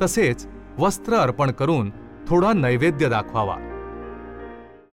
तसेच वस्त्र अर्पण करून थोडा नैवेद्य दाखवावा.